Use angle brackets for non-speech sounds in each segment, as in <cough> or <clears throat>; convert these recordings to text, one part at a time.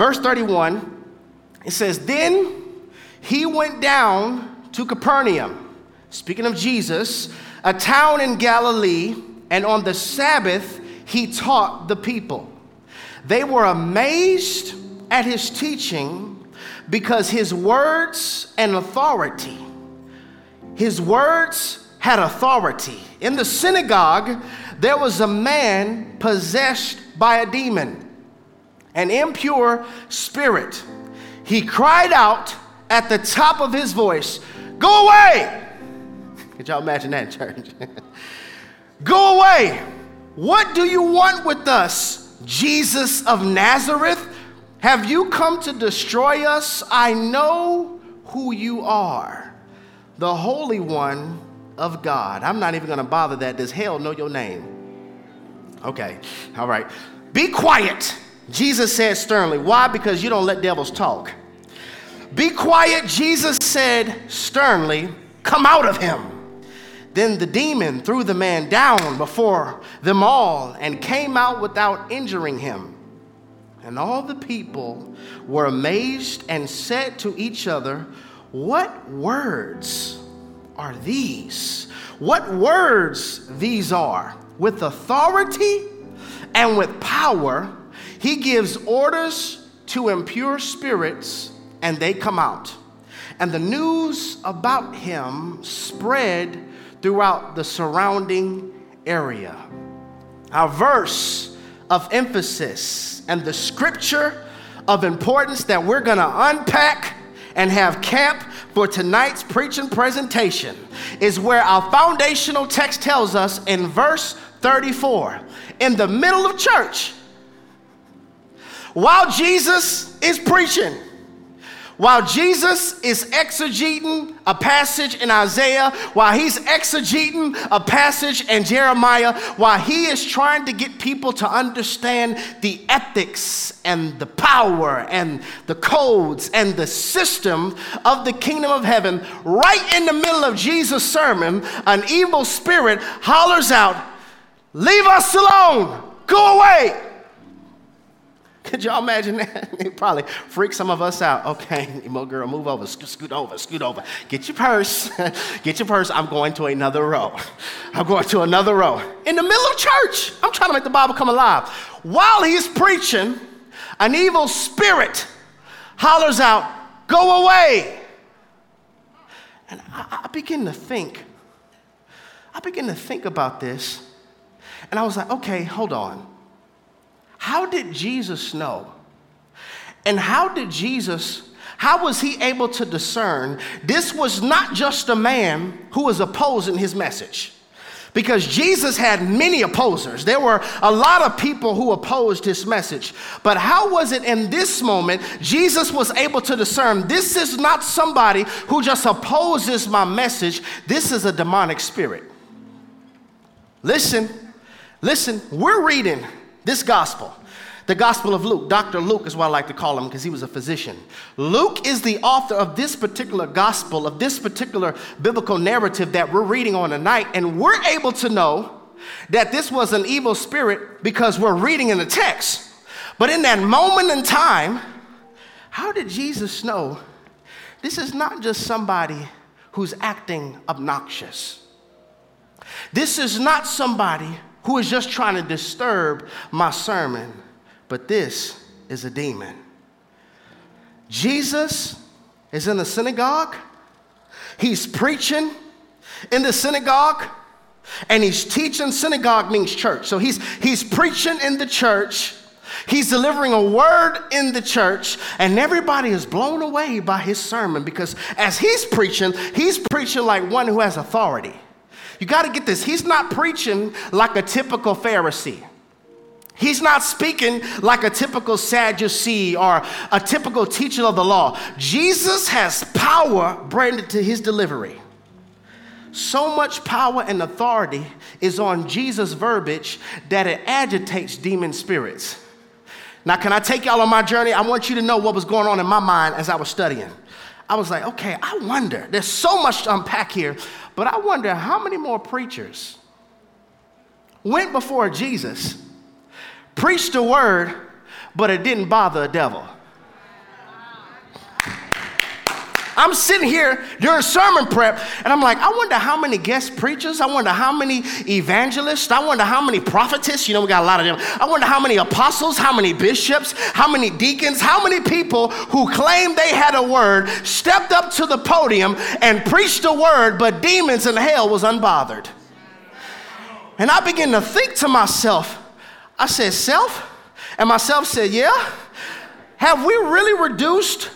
Verse 31, it says, Then he went down to Capernaum, speaking of Jesus, a town in Galilee, and on the Sabbath he taught the people. They were amazed at his teaching because his words and authority, his words had authority. In the synagogue, there was a man possessed by a demon, an impure spirit. He cried out at the top of his voice, Go away! <laughs> Could y'all imagine that, in church? <laughs> Go away! What do you want with us, Jesus of Nazareth? Have you come to destroy us? I know who you are, the Holy One of God. I'm not even to bother that. Does hell know your name? Okay, all right. Be quiet, Jesus said sternly. Why? Because you don't let devils talk. Be quiet, Jesus said sternly, come out of him. Then the demon threw the man down before them all and came out without injuring him. And all the people were amazed and said to each other, What words are these? What words these are? With authority and with power, he gives orders to impure spirits and they come out. And the news about him spread throughout the surrounding area. Our verse of emphasis and the scripture of importance that we're going to unpack and have camp for tonight's preaching presentation is where our foundational text tells us in verse 34 in the middle of church while Jesus is preaching while Jesus is exegeting a passage in Isaiah, while he's exegeting a passage in Jeremiah, while he is trying to get people to understand the ethics and the power and the codes and the system of the kingdom of heaven, right in the middle of Jesus' sermon, an evil spirit hollers out, Leave us alone, go away. <laughs> Could y'all imagine that? <laughs> It probably freak some of us out. Okay, <laughs> emo girl, move over, scoot, scoot over, scoot over. Get your purse, get your purse. I'm going to another row. I'm going to another row. In the middle of church, I'm trying to make the Bible come alive. While he's preaching, an evil spirit hollers out, Go away. And I, I begin to think, I begin to think about this, and I was like, okay, hold on. How did Jesus know? And how did Jesus, how was he able to discern this was not just a man who was opposing his message? Because Jesus had many opposers. There were a lot of people who opposed his message. But how was it in this moment Jesus was able to discern this is not somebody who just opposes my message, this is a demonic spirit? Listen, listen, we're reading this gospel. The Gospel of Luke, Dr. Luke is what I like to call him because he was a physician. Luke is the author of this particular gospel, of this particular biblical narrative that we're reading on tonight, and we're able to know that this was an evil spirit because we're reading in the text. But in that moment in time, how did Jesus know this is not just somebody who's acting obnoxious? This is not somebody who is just trying to disturb my sermon, but this is a demon. Jesus is in the synagogue, he's preaching in the synagogue, and he's teaching. Synagogue means church. So he's, he's preaching in the church. He's delivering a word in the church, and everybody is blown away by his sermon because as he's preaching, he's preaching like one who has authority. You got to get this. He's not preaching like a typical Pharisee. He's not speaking like a typical Sadducee or a typical teacher of the law. Jesus has power branded to his delivery. So much power and authority is on Jesus' verbiage that it agitates demon spirits. Now, can I take y'all on my journey? I want you to know what was going on in my mind as I was studying. I was like, okay, I wonder, there's so much to unpack here, but I wonder how many more preachers went before Jesus, preached the word, but it didn't bother the devil. I'm sitting here during sermon prep, and I'm like, I wonder how many guest preachers, I wonder how many evangelists, I wonder how many prophetess, you know, we got a lot of them. I wonder how many apostles, how many bishops, how many deacons, how many people who claimed they had a word stepped up to the podium and preached a word, but demons in hell was unbothered. And I began to think to myself, I said, Self? And myself said, Yeah. Have we really reduced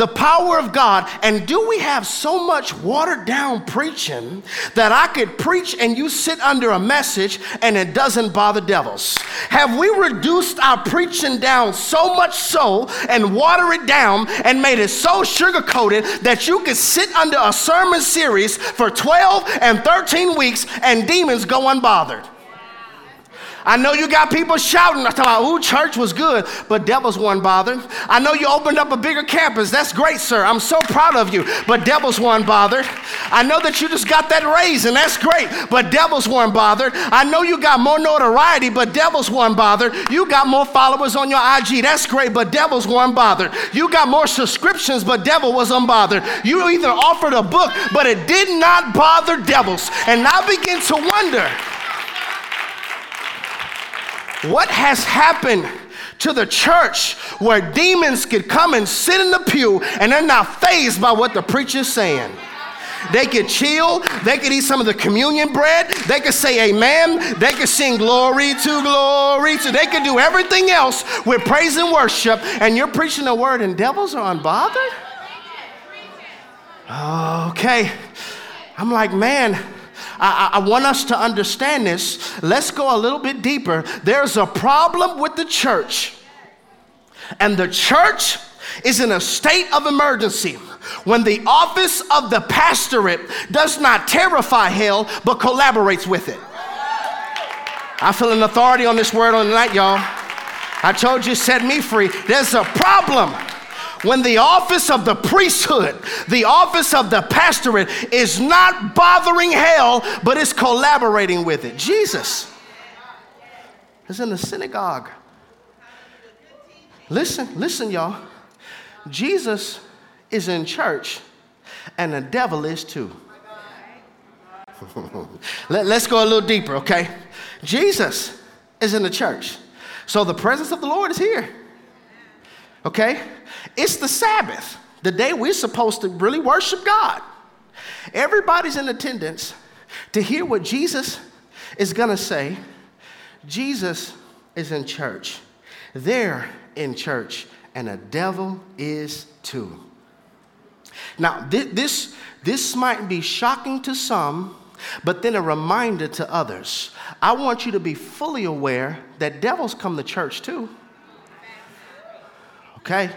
the power of God? And do we have so much watered down preaching that I could preach and you sit under a message and it doesn't bother devils? Have we reduced our preaching down so much so and water it down and made it so sugar coated that you could sit under a sermon series for 12 and 13 weeks and demons go unbothered? I know you got people shouting, talking about, ooh, church was good, but devils weren't bothered. I know you opened up a bigger campus. That's great, sir. I'm so proud of you, but devils weren't bothered. I know that you just got that raise, and that's great, but devils weren't bothered. I know you got more notoriety, but devils weren't bothered. You got more followers on your IG. That's great, but devils weren't bothered. You got more subscriptions, but devil was unbothered. You either offered a book, but it did not bother devils. And I begin to wonder. What has happened to the church where demons could come and sit in the pew and they're not fazed by what the preacher's saying? They could chill. They could eat some of the communion bread. They could say amen. They could sing glory to glory to. They could do everything else with praise and worship. And you're preaching the word and devils are unbothered? Okay. I'm like, man, I, I, want us to understand this. Let's go a little bit deeper. There's a problem with the church, and the church is in a state of emergency when the office of the pastorate does not terrify hell but collaborates with it. I feel an authority on this word on the night, y'all. I told you, set me free. There's a problem when the office of the priesthood, the office of the pastorate is not bothering hell, but is collaborating with it. Jesus is in the synagogue. Listen, listen, y'all. Jesus is in church, and the devil is too. <laughs> Let, us go a little deeper, okay? Jesus is in the church. So the presence of the Lord is here. Okay? It's the Sabbath, the day we're supposed to really worship God. Everybody's in attendance to hear what Jesus is going to say. Jesus is in church. They're in church, and the devil is too. Now, this, this might be shocking to some, but then a reminder to others. I want you to be fully aware that devils come to church too. Okay?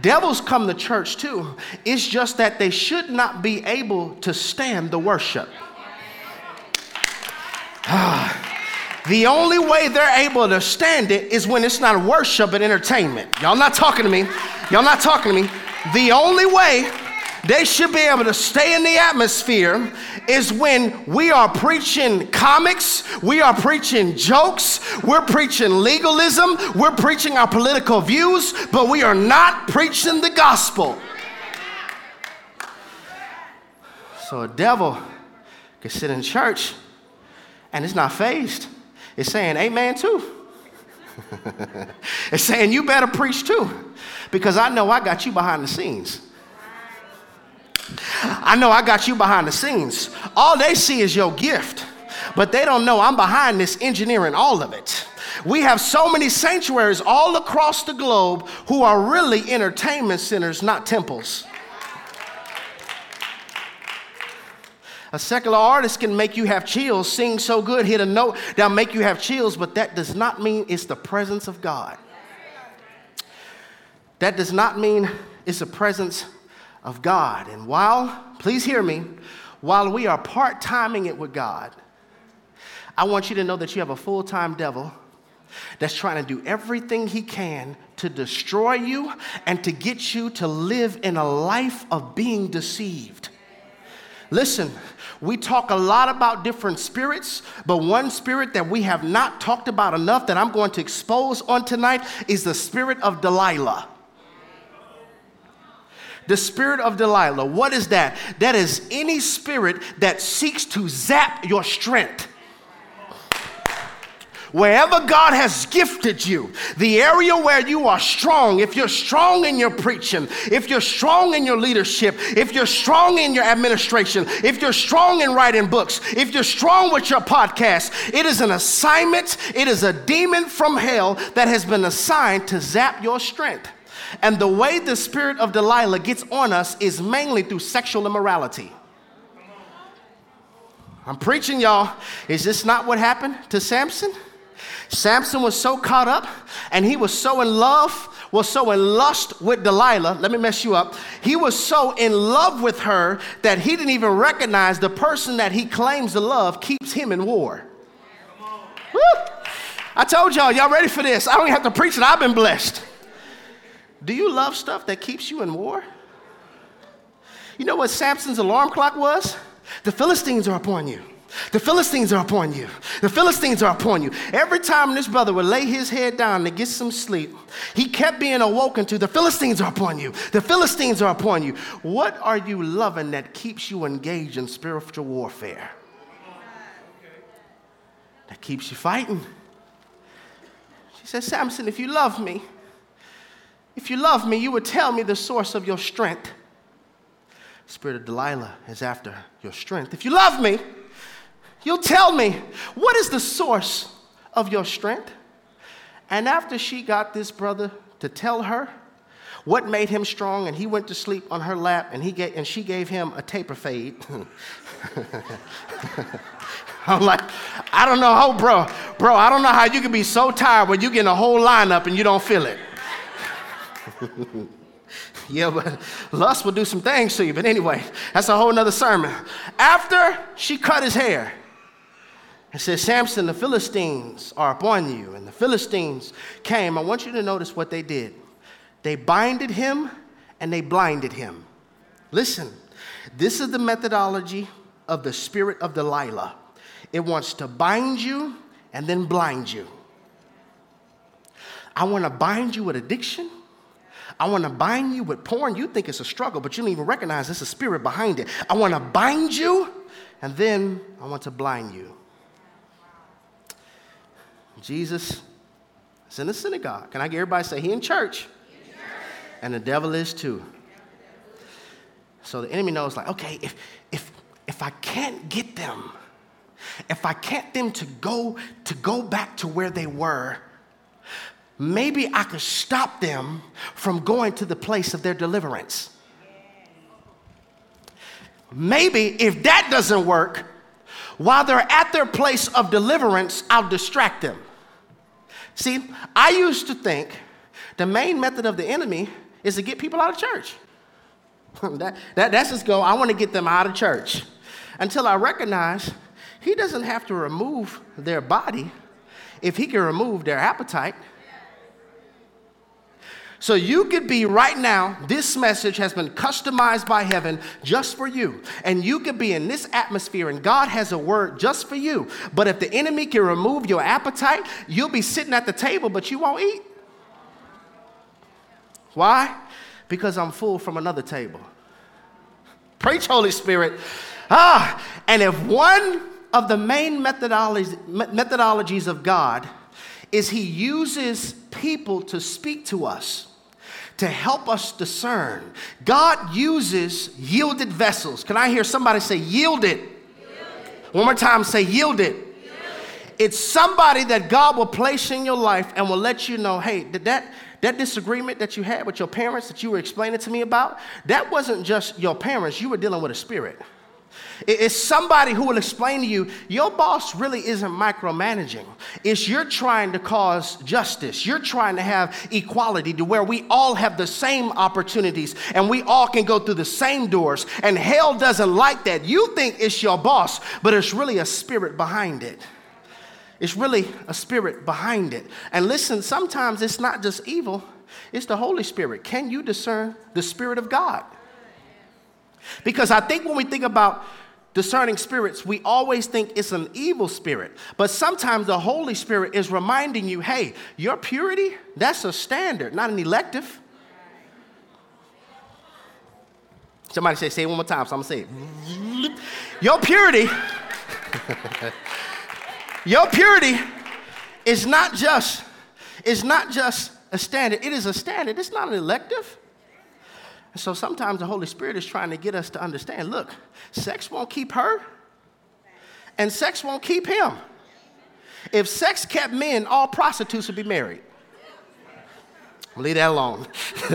Devils come to church too. It's just that they should not be able to stand the worship. Ah. the only way they're able to stand it is when it's not worship and entertainment. Y'all not talking to me. Y'all not talking to me. The only way they should be able to stay in the atmosphere is when we are preaching comics, we are preaching jokes, we're preaching legalism, we're preaching our political views, but we are not preaching the gospel. So a devil can sit in church and it's not phased. It's saying amen too. <laughs> it's saying you better preach too because I know I got you behind the scenes. I know I got you behind the scenes. All they see is your gift, but they don't know I'm behind this engineering all of it. We have so many sanctuaries all across the globe who are really entertainment centers, not temples. A secular artist can make you have chills, sing so good, hit a note that'll make you have chills, but that does not mean it's the presence of God. That does not mean it's the presence of God. And while, please hear me, while we are part timing it with God, I want you to know that you have a full time devil that's trying to do everything he can to destroy you and to get you to live in a life of being deceived. Listen, we talk a lot about different spirits, but one spirit that we have not talked about enough that I'm going to expose on tonight is the spirit of Delilah. The spirit of Delilah. What is that? That is any spirit that seeks to zap your strength. Wherever God has gifted you, the area where you are strong, if you're strong in your preaching, if you're strong in your leadership, if you're strong in your administration, if you're strong in writing books, if you're strong with your podcast, it is an assignment, it is a demon from hell that has been assigned to zap your strength. And the way the spirit of Delilah gets on us is mainly through sexual immorality. I'm preaching, y'all. Is this not what happened to Samson? Samson was so caught up and he was so in love, was so in lust with Delilah. Let me mess you up. He was so in love with her that he didn't even recognize the person that he claims to love keeps him in war. Woo! I told y'all, y'all ready for this? I don't even have to preach it, I've been blessed. Do you love stuff that keeps you in war? You know what Samson's alarm clock was? The Philistines are upon you. The Philistines are upon you. The Philistines are upon you. Every time this brother would lay his head down to get some sleep, he kept being awoken to the Philistines are upon you. The Philistines are upon you. What are you loving that keeps you engaged in spiritual warfare? That keeps you fighting. She said, Samson, if you love me, if you love me, you would tell me the source of your strength. Spirit of Delilah is after your strength. If you love me, You'll tell me, what is the source of your strength? And after she got this brother to tell her what made him strong, and he went to sleep on her lap, and, he and she gave him a taper fade. <laughs> I'm like, I don't know how, bro, bro, I don't know how you can be so tired when you get a whole lineup and you don't feel it. <laughs> yeah, but lust will do some things to you. But anyway, that's a whole nother sermon. After she cut his hair, it says, Samson, the Philistines are upon you. And the Philistines came. I want you to notice what they did. They binded him and they blinded him. Listen, this is the methodology of the spirit of Delilah. It wants to bind you and then blind you. I want to bind you with addiction. I want to bind you with porn. You think it's a struggle, but you don't even recognize there's a spirit behind it. I want to bind you, and then I want to blind you. Jesus is in the synagogue. Can I get everybody say he in church? In church. And the devil is too. So the enemy knows, like, okay, if if if I can't get them, if I can't them to go to go back to where they were, maybe I could stop them from going to the place of their deliverance. Maybe if that doesn't work, while they're at their place of deliverance, I'll distract them. See, I used to think the main method of the enemy is to get people out of church. <laughs> that, that, that's just go, I want to get them out of church. Until I recognize he doesn't have to remove their body if he can remove their appetite. So you could be right now, this message has been customized by heaven just for you. And you could be in this atmosphere, and God has a word just for you. But if the enemy can remove your appetite, you'll be sitting at the table, but you won't eat. Why? Because I'm full from another table. Preach, Holy Spirit. Ah, and if one of the main methodologies, methodologies of God is He uses people to speak to us to help us discern. God uses yielded vessels. Can I hear somebody say yielded? yielded. One more time, say yielded. yielded. It's somebody that God will place in your life and will let you know, hey, did that that disagreement that you had with your parents that you were explaining to me about, that wasn't just your parents, you were dealing with a spirit. It's somebody who will explain to you your boss really isn't micromanaging. It's you're trying to cause justice. You're trying to have equality to where we all have the same opportunities and we all can go through the same doors. And hell doesn't like that. You think it's your boss, but it's really a spirit behind it. It's really a spirit behind it. And listen, sometimes it's not just evil, it's the Holy Spirit. Can you discern the Spirit of God? Because I think when we think about discerning spirits, we always think it's an evil spirit. But sometimes the Holy Spirit is reminding you hey, your purity, that's a standard, not an elective. Somebody say, say it one more time, so I'm gonna say it. Your purity, <laughs> your purity is not just, is not just a standard, it is a standard, it's not an elective. So sometimes the Holy Spirit is trying to get us to understand look, sex won't keep her, and sex won't keep him. If sex kept men, all prostitutes would be married. Leave that alone.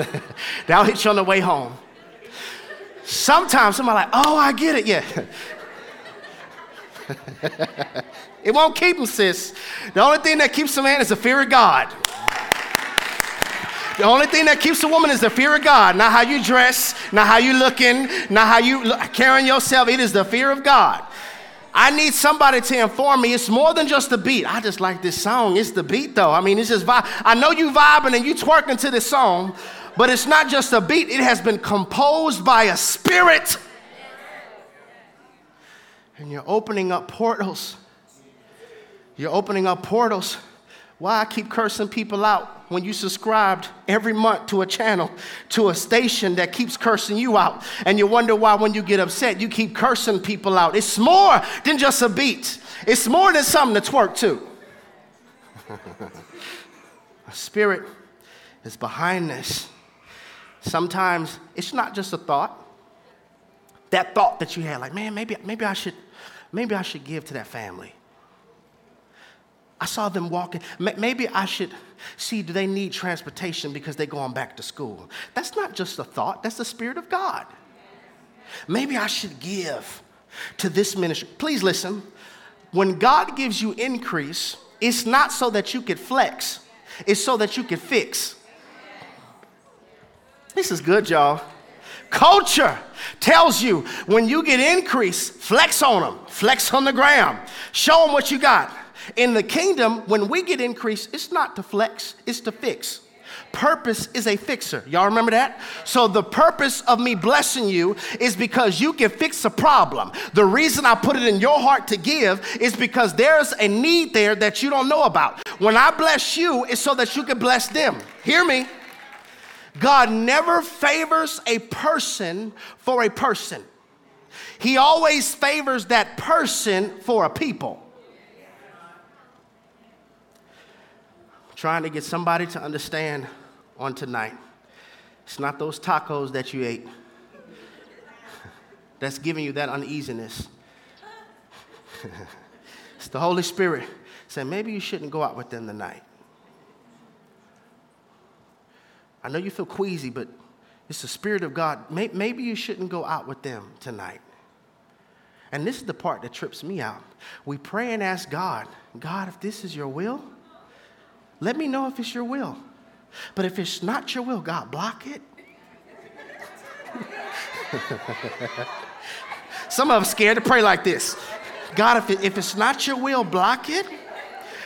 <laughs> That'll hit you on the way home. Sometimes somebody like, oh, I get it. Yeah. <laughs> it won't keep them, sis. The only thing that keeps a man is the fear of God. The only thing that keeps a woman is the fear of God, not how you dress, not how you looking, not how you look, carrying yourself. It is the fear of God. I need somebody to inform me it's more than just the beat. I just like this song. It's the beat, though. I mean, it's just vibe. I know you vibing and you twerking to this song, but it's not just a beat. It has been composed by a spirit. And you're opening up portals. You're opening up portals. Why I keep cursing people out when you subscribed every month to a channel, to a station that keeps cursing you out. And you wonder why, when you get upset, you keep cursing people out. It's more than just a beat, it's more than something to twerk to. <laughs> a spirit is behind this. Sometimes it's not just a thought. That thought that you had, like, man, maybe, maybe I should, maybe I should give to that family. I saw them walking. Maybe I should see, do they need transportation because they're going back to school? That's not just a thought, that's the Spirit of God. Maybe I should give to this ministry. Please listen. When God gives you increase, it's not so that you could flex, it's so that you could fix. This is good, y'all. Culture tells you when you get increase, flex on them, flex on the ground, show them what you got. In the kingdom, when we get increase, it's not to flex, it's to fix. Purpose is a fixer. Y'all remember that? So, the purpose of me blessing you is because you can fix a problem. The reason I put it in your heart to give is because there's a need there that you don't know about. When I bless you, it's so that you can bless them. Hear me? God never favors a person for a person, He always favors that person for a people. Trying to get somebody to understand on tonight. It's not those tacos that you ate <laughs> that's giving you that uneasiness. <laughs> it's the Holy Spirit saying, maybe you shouldn't go out with them tonight. I know you feel queasy, but it's the Spirit of God. Maybe you shouldn't go out with them tonight. And this is the part that trips me out. We pray and ask God, God, if this is your will, let me know if it's your will. But if it's not your will, God, block it. <laughs> Some of us scared to pray like this. God, if, it, if it's not your will, block it,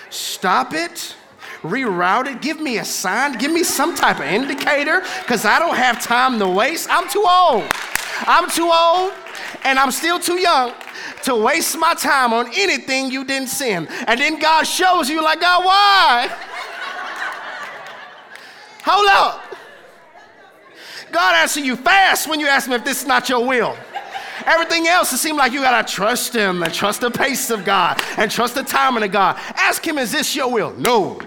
stop it, reroute it, give me a sign, give me some type of indicator, because I don't have time to waste. I'm too old. I'm too old, and I'm still too young to waste my time on anything you didn't send. And then God shows you, like, God, why? Hold up. God answers you fast when you ask him if this is not your will. Everything else, it seems like you gotta trust him and trust the pace of God and trust the timing of God. Ask him, is this your will? No.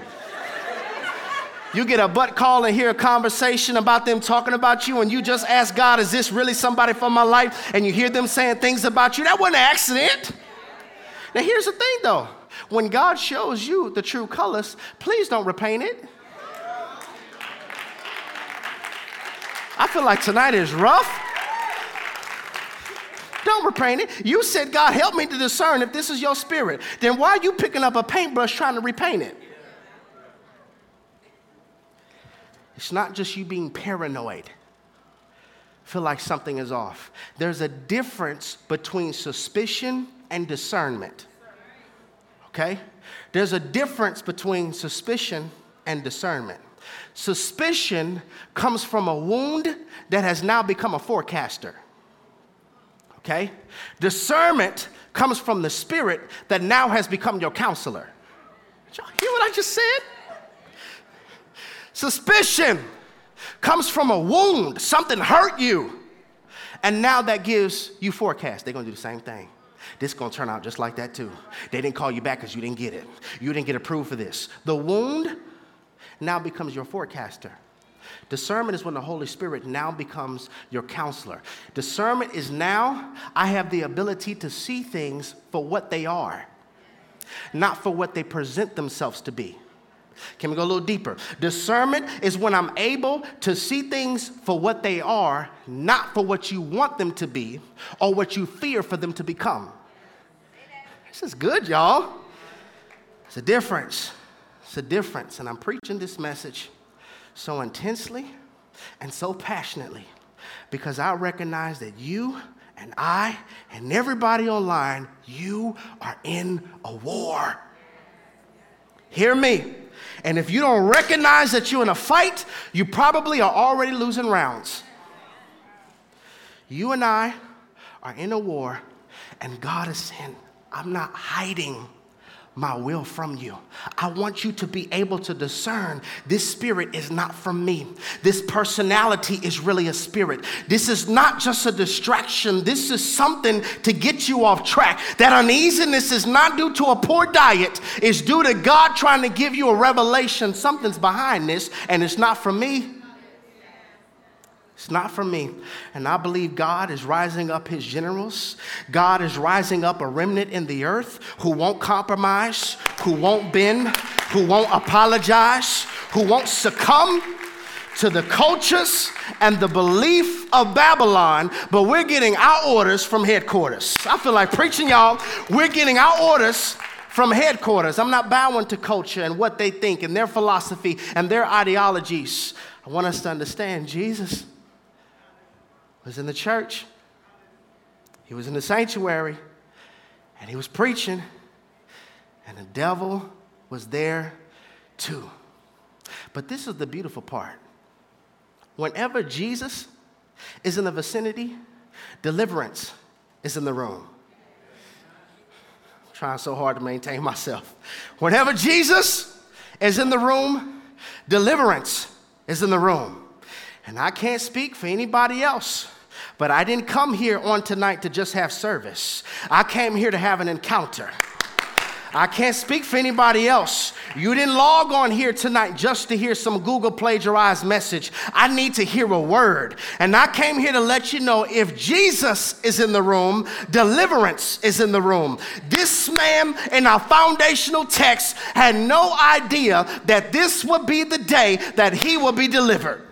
You get a butt call and hear a conversation about them talking about you, and you just ask God, is this really somebody from my life? And you hear them saying things about you. That wasn't an accident. Now, here's the thing though when God shows you the true colors, please don't repaint it. I feel like tonight is rough. Don't repaint it. You said, God, help me to discern if this is your spirit. Then why are you picking up a paintbrush trying to repaint it? It's not just you being paranoid, feel like something is off. There's a difference between suspicion and discernment. Okay? There's a difference between suspicion and discernment. Suspicion comes from a wound that has now become a forecaster. Okay? Discernment comes from the spirit that now has become your counselor. Did y'all hear what I just said? Suspicion comes from a wound, something hurt you. And now that gives you forecast. They're to do the same thing. This is to turn out just like that too. They didn't call you back because you didn't get it. You didn't get approved for this. The wound now becomes your forecaster. Discernment is when the Holy Spirit now becomes your counselor. Discernment is now I have the ability to see things for what they are, not for what they present themselves to be. Can we go a little deeper? Discernment is when I'm able to see things for what they are, not for what you want them to be or what you fear for them to become. This is good, y'all. It's a difference. It's a difference. And I'm preaching this message so intensely and so passionately because I recognize that you and I and everybody online, you are in a war. Hear me. And if you don't recognize that you're in a fight, you probably are already losing rounds. You and I are in a war, and God is saying, I'm not hiding my will from you. I want you to be able to discern this spirit is not from me. This personality is really a spirit. This is not just a distraction. This is something to get you off track. That uneasiness is not due to a poor diet, it's due to God trying to give you a revelation. Something's behind this, and it's not from me. It's not for me. And I believe God is rising up his generals. God is rising up a remnant in the earth who won't compromise, who won't bend, who won't apologize, who won't succumb to the cultures and the belief of Babylon, but we're getting our orders from headquarters. I feel like preaching, y'all. We're getting our orders from headquarters. I'm not bowing to culture and what they think and their philosophy and their ideologies. I want us to understand Jesus was in the church, he was in the sanctuary, and he was preaching, and the devil was there too. But this is the beautiful part. Whenever Jesus is in the vicinity, deliverance is in the room. I'm trying so hard to maintain myself. Whenever Jesus is in the room, deliverance is in the room. And I can't speak for anybody else. But I didn't come here on tonight to just have service. I came here to have an encounter. I can't speak for anybody else. You didn't log on here tonight just to hear some Google plagiarized message. I need to hear a word. And I came here to let you know if Jesus is in the room, deliverance is in the room. This man in our foundational text had no idea that this would be the day that he will be delivered.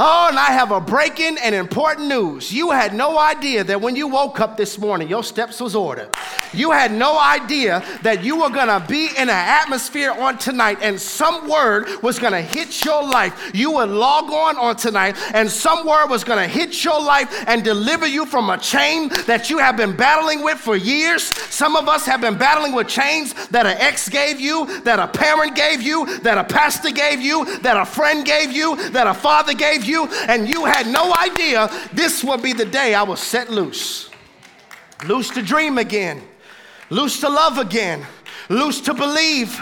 Oh, and I have a breaking and important news. You had no idea that when you woke up this morning, your steps was ordered. You had no idea that you were gonna be in an atmosphere on tonight and some word was gonna hit your life. You would log on on tonight and some word was gonna hit your life and deliver you from a chain that you have been battling with for years. Some of us have been battling with chains that an ex gave you, that a parent gave you, that a pastor gave you, that a friend gave you, that a father gave you you, and you had no idea this would be the day I was set loose. Loose to dream again, loose to love again, loose to believe,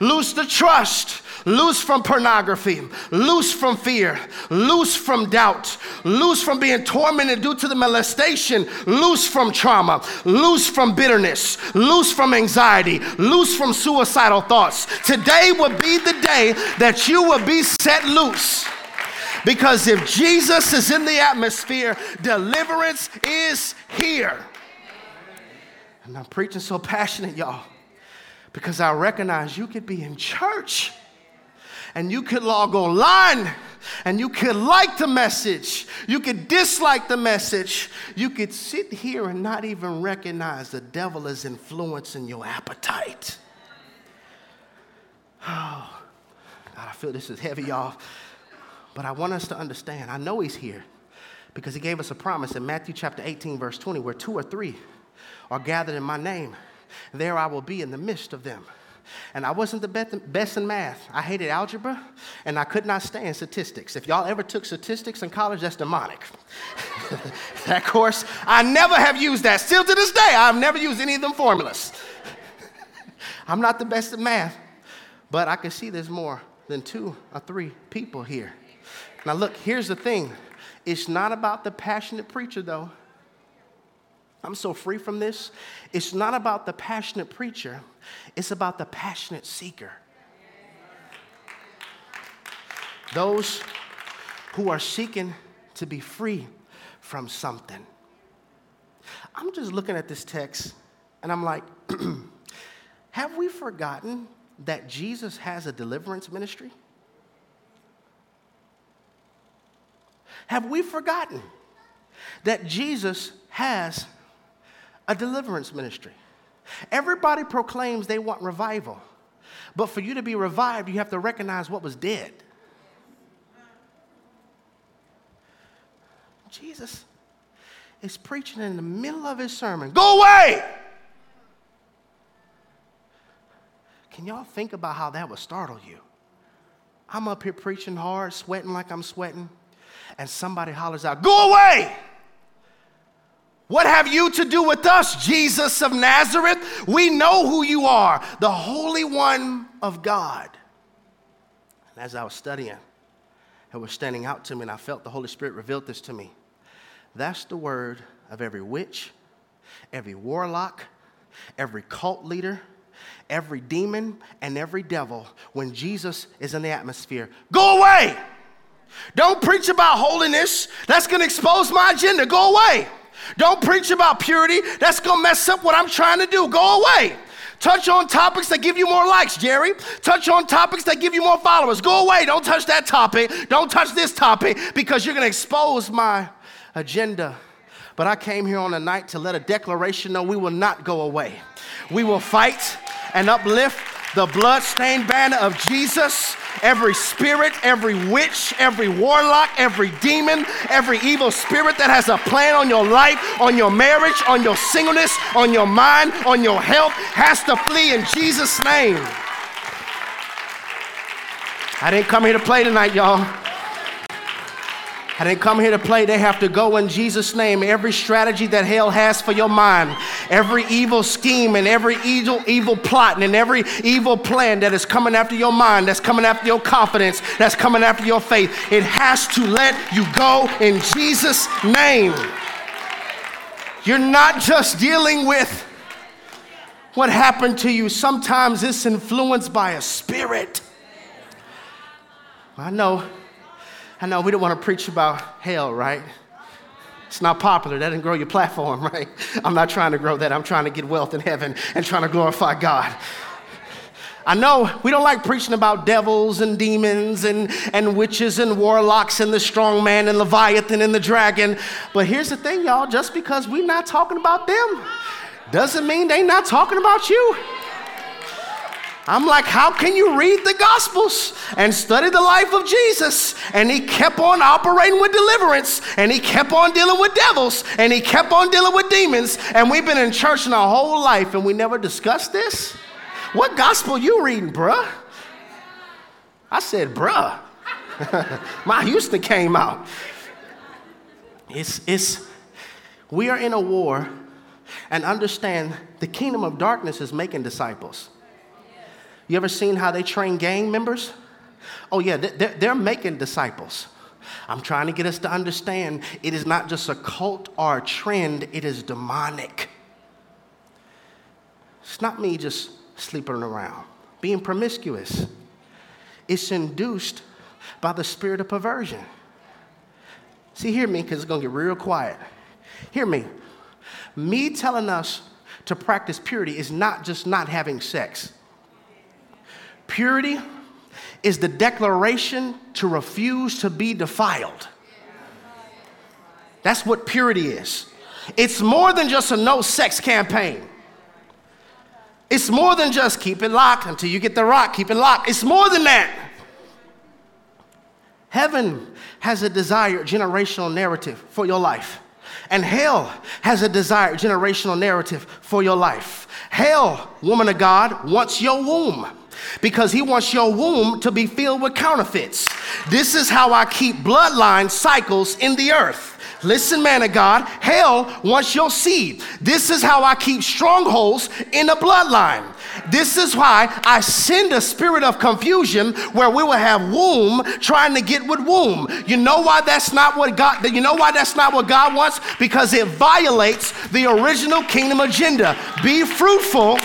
loose to trust, loose from pornography, loose from fear, loose from doubt, loose from being tormented due to the molestation, loose from trauma, loose from bitterness, loose from anxiety, loose from suicidal thoughts. Today will be the day that you will be set loose. Because if Jesus is in the atmosphere, deliverance is here. And I'm preaching so passionate, y'all, because I recognize you could be in church and you could log online and you could like the message, you could dislike the message, you could sit here and not even recognize the devil is influencing your appetite. Oh, <sighs> God, I feel this is heavy, y'all. But I want us to understand, I know He's here because He gave us a promise in Matthew chapter 18, verse 20, where two or three are gathered in my name, there I will be in the midst of them. And I wasn't the best in math. I hated algebra and I could not stand statistics. If y'all ever took statistics in college, that's demonic. <laughs> that course, I never have used that. Still to this day, I've never used any of them formulas. <laughs> I'm not the best at math, but I can see there's more than two or three people here now, look, here's the thing It's not about the passionate preacher, though. I'm so free from this. It's not about the passionate preacher, it's about the passionate seeker. Those who are seeking to be free from something. I'm just looking at this text and I'm like, <clears throat> have we forgotten that Jesus has a deliverance ministry? Have we forgotten that Jesus has a deliverance ministry? Everybody proclaims they want revival, but for you to be revived, you have to recognize what was dead. Jesus is preaching in the middle of his sermon Go away! Can y'all think about how that would startle you? I'm up here preaching hard, sweating like I'm sweating, and somebody hollers out, Go away! What have you to do with us, Jesus of Nazareth? We know who you are, the Holy One of God. And as I was studying, it was standing out to me, and I felt the Holy Spirit revealed this to me. That's the word of every witch, every warlock, every cult leader, every demon, and every devil when Jesus is in the atmosphere. Go away! Don't preach about holiness. That's going to expose my agenda. Go away. Don't preach about purity. That's going to mess up what I'm trying to do. Go away. Touch on topics that give you more likes, Jerry. Touch on topics that give you more followers. Go away. Don't touch that topic. Don't touch this topic because you're going to expose my agenda. But I came here on a night to let a declaration know we will not go away. We will fight and uplift the blood-stained banner of Jesus. Every spirit, every witch, every warlock, every demon, every evil spirit that has a plan on your life, on your marriage, on your singleness, on your mind, on your health has to flee in Jesus' name. I didn't come here to play tonight, y'all. I didn't come here to play. They have to go in Jesus' name. Every strategy that hell has for your mind, every evil scheme and every evil, evil plot and every evil plan that is coming after your mind, that's coming after your confidence, that's coming after your faith, it has to let you go in Jesus' name. You're not just dealing with what happened to you, sometimes it's influenced by a spirit. I know I know we don't want to preach about hell, right? It's not popular. That didn't grow your platform, <laughs> right? I'm not trying to grow that. I'm trying to get wealth in heaven and trying to glorify God. I know we don't like preaching about devils and demons and, and witches and warlocks and the strong man and Leviathan and the dragon. But here's the thing, y'all just because we're not talking about them doesn't mean they're not talking about you. I'm like, how can you read the Gospels and study the life of Jesus? And he kept on operating with deliverance, and he kept on dealing with devils, and he kept on dealing with demons. And we've been in church in our whole life, and we never discussed this. What gospel you reading, bruh? I said, bruh. <laughs> My Houston came out. It's, it's, we are in a war, and understand the kingdom of darkness is making disciples. You ever seen how they train gang members? Oh, yeah, they're, making disciples. I'm trying to get us to understand it is not just a cult or a trend, it is demonic. It's not me just sleeping around, being promiscuous. It's induced by the spirit of perversion. See, hear me, because it's going to get real quiet. Hear me. Me telling us to practice purity is not just not having sex. Purity is the declaration to refuse to be defiled. That's what purity is. It's more than just a no sex campaign. It's more than just keep it locked until you get the rock, keep it locked. It's more than that. Heaven has a desired generational narrative for your life, and hell has a desired generational narrative for your life. Hell, woman of God, wants your womb because he wants your womb to be filled with counterfeits. This is how I keep bloodline cycles in the earth. Listen, man of God, hell wants your seed. This is how I keep strongholds in the bloodline. This is why I send a spirit of confusion where we will have womb trying to get with womb. You know why that's not what God you know why that's not what God wants? Because it violates the original kingdom agenda. Be fruitful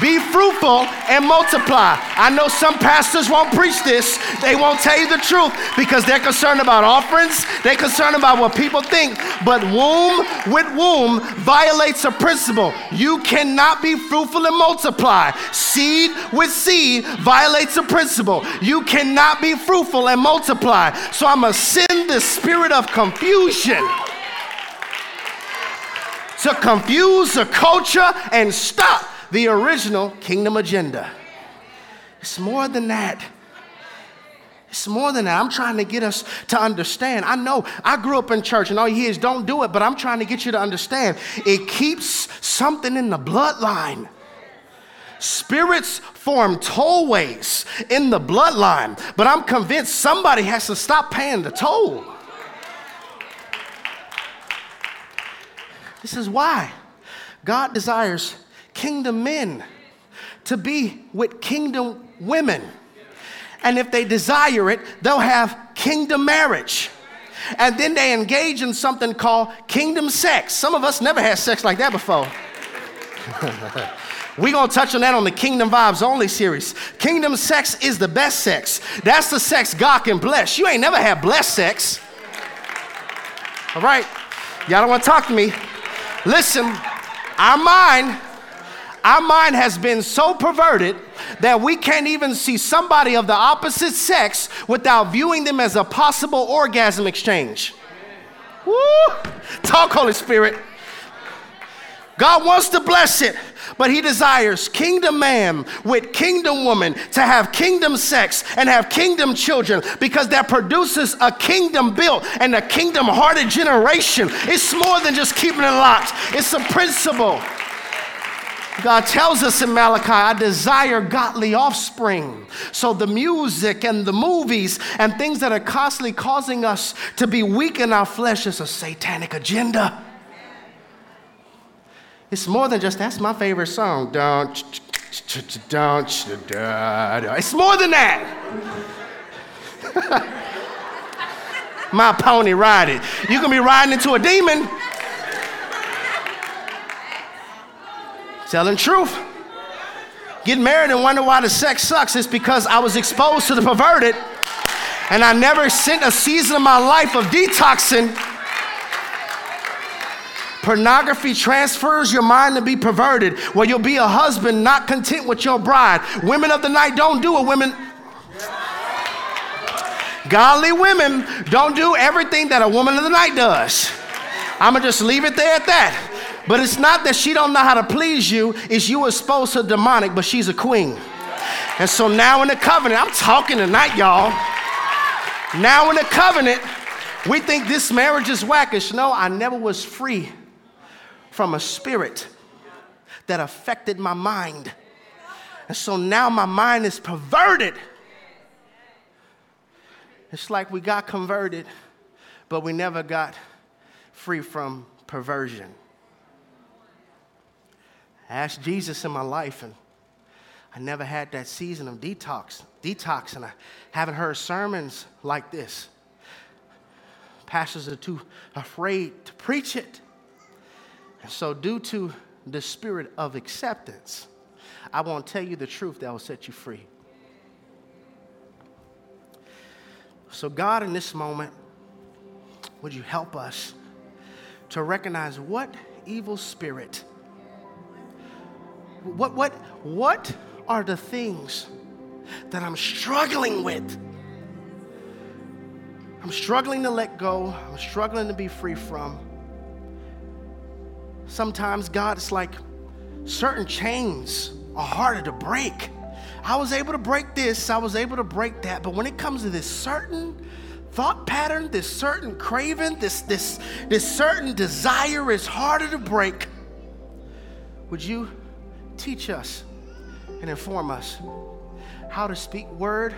be fruitful and multiply. I know some pastors won't preach this. They won't tell you the truth because they're concerned about offerings. They're concerned about what people think. But womb with womb violates a principle. You cannot be fruitful and multiply. Seed with seed violates a principle. You cannot be fruitful and multiply. So I'm going to send the spirit of confusion to confuse the culture and stop the original kingdom agenda. It's more than that. It's more than that. I'm trying to get us to understand. I know I grew up in church and all you hear is don't do it, but I'm trying to get you to understand. It keeps something in the bloodline. Spirits form tollways in the bloodline, but I'm convinced somebody has to stop paying the toll. This is why God desires kingdom men to be with kingdom women. And if they desire it, they'll have kingdom marriage. And then they engage in something called kingdom sex. Some of us never had sex like that before. <laughs> We're gonna touch on that on the Kingdom Vibes Only series. Kingdom sex is the best sex. That's the sex God can bless. You ain't never had blessed sex. All right, y'all don't wanna talk to me. Listen, our mind our mind has been so perverted that we can't even see somebody of the opposite sex without viewing them as a possible orgasm exchange. Woo! Talk, Holy Spirit. God wants to bless it, but He desires kingdom man with kingdom woman to have kingdom sex and have kingdom children because that produces a kingdom built and a kingdom hearted generation. It's more than just keeping it locked, it's a principle. God tells us in Malachi, I desire godly offspring. So the music and the movies and things that are constantly causing us to be weak in our flesh is a satanic agenda. It's more than just that's my favorite song. Don't don't It's more than that. <laughs> my pony ride it. You can be riding into a demon. Telling truth. Getting married and wonder why the sex sucks is because I was exposed to the perverted and I never sent a season of my life of detoxing. Pornography transfers your mind to be perverted, where you'll be a husband not content with your bride. Women of the night don't do it, women. Godly women don't do everything that a woman of the night does. I'm gonna just leave it there at that. But it's not that she don't know how to please you, it's you exposed to demonic, but she's a queen. And so now in the covenant, I'm talking tonight, y'all. Now in the covenant, we think this marriage is wackish. No, I never was free from a spirit that affected my mind. And so now my mind is perverted. It's like we got converted, but we never got free from perversion. I asked Jesus in my life, and I never had that season of detox. Detox, and I haven't heard sermons like this. Pastors are too afraid to preach it. And so, due to the spirit of acceptance, I won't tell you the truth that will set you free. So, God, in this moment, would you help us to recognize what evil spirit what, what, what are the things that I'm struggling with? I'm struggling to let go. I'm struggling to be free from. Sometimes, God, it's like certain chains are harder to break. I was able to break this, I was able to break that, but when it comes to this certain thought pattern, this certain craving, this, this, this certain desire is harder to break. Would you teach us and inform us how to speak word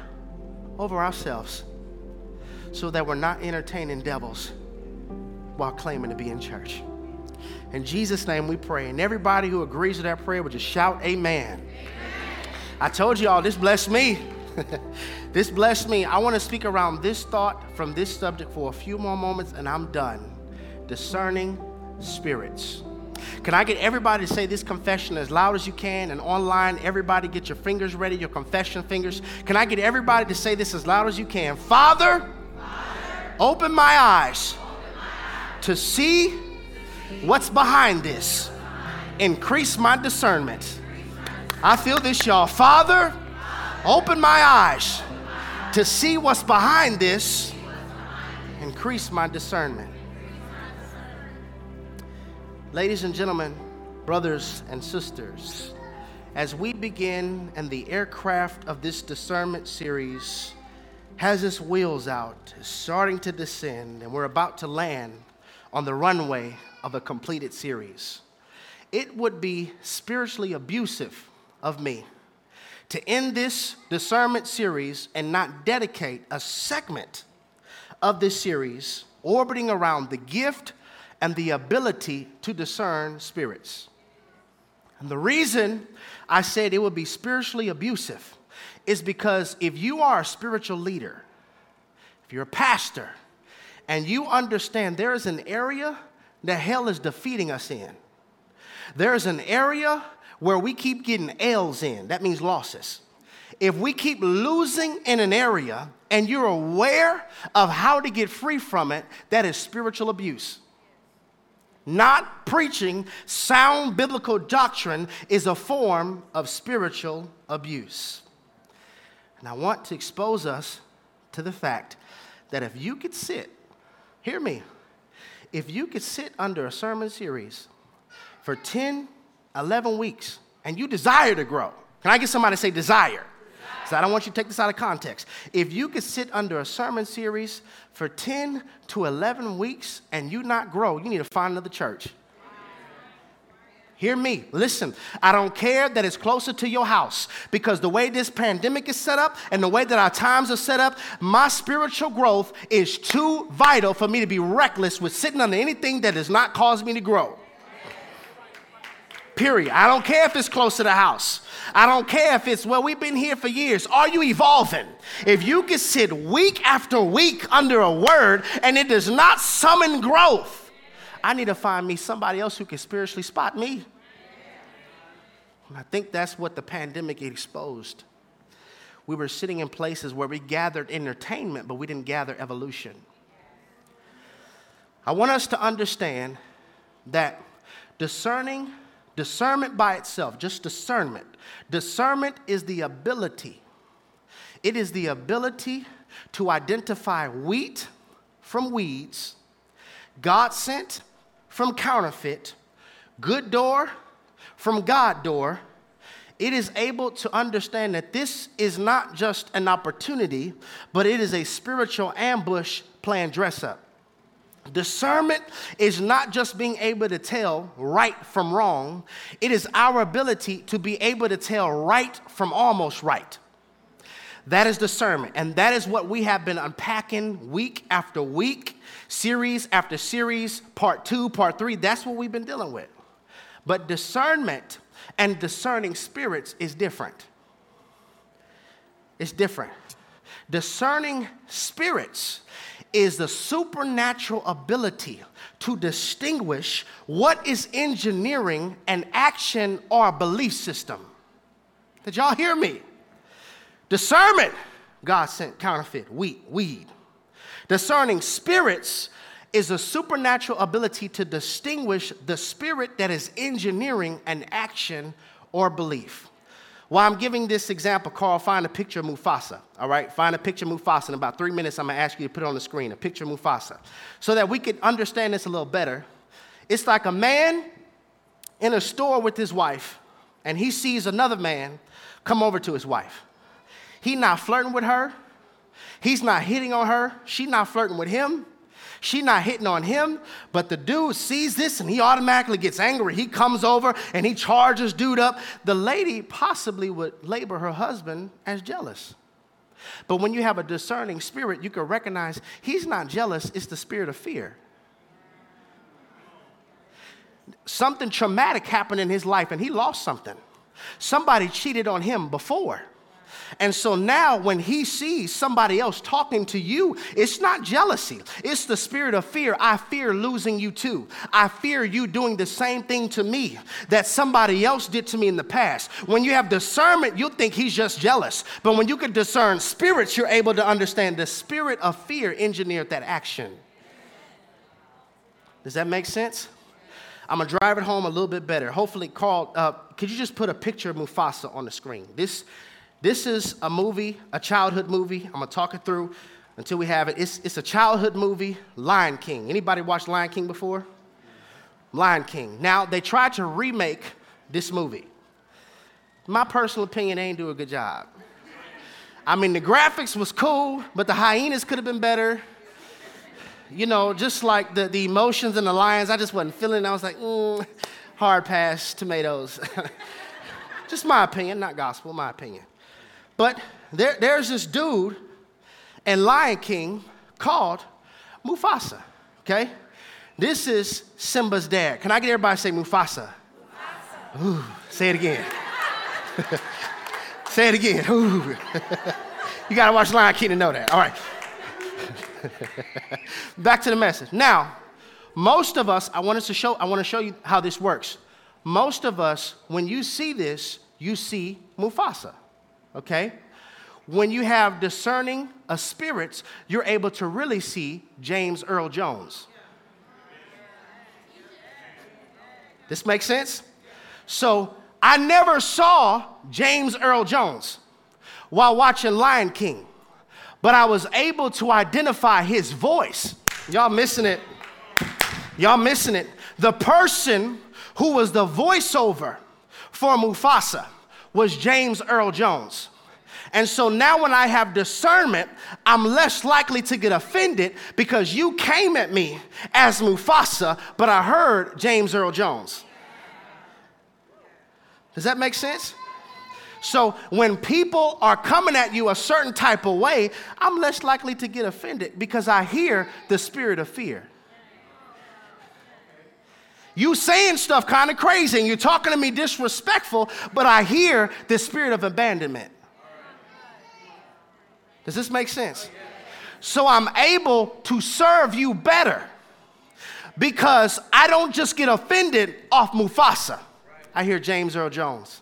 over ourselves so that we're not entertaining devils while claiming to be in church. In Jesus' name we pray. And everybody who agrees with that prayer would just shout, Amen. amen. I told y'all, this blessed me. <laughs> this blessed me. I want to speak around this thought from this subject for a few more moments, and I'm done. Discerning spirits. Can I get everybody to say this confession as loud as you can? And online, everybody get your fingers ready, your confession fingers. Can I get everybody to say this as loud as you can? Father, Father open, my open my eyes to see what's behind this. Increase my discernment. I feel this, y'all. Father, open my eyes to see what's behind this. Increase my discernment. Ladies and gentlemen, brothers and sisters, as we begin and the aircraft of this discernment series has its wheels out, is starting to descend, and we're about to land on the runway of a completed series, it would be spiritually abusive of me to end this discernment series and not dedicate a segment of this series orbiting around the gift and the ability to discern spirits. And the reason I said it would be spiritually abusive is because if you are a spiritual leader, if you're a pastor, and you understand there is an area that hell is defeating us in, there is an area where we keep getting L's in, that means losses. If we keep losing in an area and you're aware of how to get free from it, that is spiritual abuse. Not preaching sound biblical doctrine is a form of spiritual abuse. And I want to expose us to the fact that if you could sit, hear me, if you could sit under a sermon series for 10, 11 weeks and you desire to grow, can I get somebody to say desire? I don't want you to take this out of context. If you could sit under a sermon series for 10 to 11 weeks and you not grow, you need to find another church. Hear me. Listen, I don't care that it's closer to your house because the way this pandemic is set up and the way that our times are set up, my spiritual growth is too vital for me to be reckless with sitting under anything that does not cause me to grow. Period. I don't care if it's close to the house. I don't care if it's, well, we've been here for years. Are you evolving? If you can sit week after week under a word and it does not summon growth, I need to find me somebody else who can spiritually spot me. And I think that's what the pandemic exposed. We were sitting in places where we gathered entertainment, but we didn't gather evolution. I want us to understand that discerning Discernment by itself, just discernment. Discernment is the ability, it is the ability to identify wheat from weeds, God sent from counterfeit, good door from God door. It is able to understand that this is not just an opportunity, but it is a spiritual ambush plan dress up. Discernment is not just being able to tell right from wrong, it is our ability to be able to tell right from almost right. That is discernment. And that is what we have been unpacking week after week, series after series, part two, part three. That's what we've been dealing with. But discernment and discerning spirits is different. It's different. Discerning spirits is the supernatural ability to distinguish what is engineering an action or a belief system. Did y'all hear me? Discernment, God sent counterfeit, wheat, weed. Discerning spirits is a supernatural ability to distinguish the spirit that is engineering an action or belief. While I'm giving this example, Carl, find a picture of Mufasa, all right? Find a picture of Mufasa. In about three minutes, I'm gonna ask you to put it on the screen, a picture of Mufasa. So that we can understand this a little better. It's like a man in a store with his wife, and he sees another man come over to his wife. He's not flirting with her, he's not hitting on her, she's not flirting with him. She not hitting on him, but the dude sees this and he automatically gets angry. He comes over and he charges dude up. The lady possibly would label her husband as jealous. But when you have a discerning spirit, you can recognize he's not jealous, it's the spirit of fear. something traumatic happened in his life and he lost something. Somebody cheated on him before. And so now, when he sees somebody else talking to you, it's not jealousy. It's the spirit of fear. I fear losing you too. I fear you doing the same thing to me that somebody else did to me in the past. When you have discernment, you'll think he's just jealous. But when you can discern spirits, you're able to understand the spirit of fear engineered that action. Does that make sense? I'm gonna drive it home a little bit better. Hopefully, Carl, uh, could you just put a picture of Mufasa on the screen? This this is a movie, a childhood movie. I'm gonna talk it through until we have it. It's, it's a childhood movie, Lion King. Anybody watched Lion King before? Lion King. Now, they tried to remake this movie. My personal opinion, they ain't do a good job. I mean, the graphics was cool, but the hyenas could have been better. You know, just like the, the emotions and the lions, I just wasn't feeling it. I was like, mm, hard pass, tomatoes. <laughs> just my opinion, not gospel, my opinion. But there, there's this dude in Lion King called Mufasa, okay? This is Simba's dad. Can I get everybody to say Mufasa? Mufasa. Ooh, say it again. say it again. Ooh. <laughs> you gotta watch Lion King to know that. All right. <laughs> Back to the message. Now, most of us, I want us to show, I want to show you how this works. Most of us, when you see this, you see Mufasa okay? When you have discerning of spirits, you're able to really see James Earl Jones. This makes sense? So I never saw James Earl Jones while watching Lion King, but I was able to identify his voice. Y'all missing it? Y'all missing it? The person who was the voiceover for Mufasa was James Earl Jones. And so now, when I have discernment, I'm less likely to get offended because you came at me as Mufasa, but I heard James Earl Jones. Does that make sense? So when people are coming at you a certain type of way, I'm less likely to get offended because I hear the spirit of fear. You saying stuff kind of crazy and you're talking to me disrespectful, but I hear the spirit of abandonment. Does this make sense? So I'm able to serve you better because I don't just get offended off Mufasa. I hear James Earl Jones.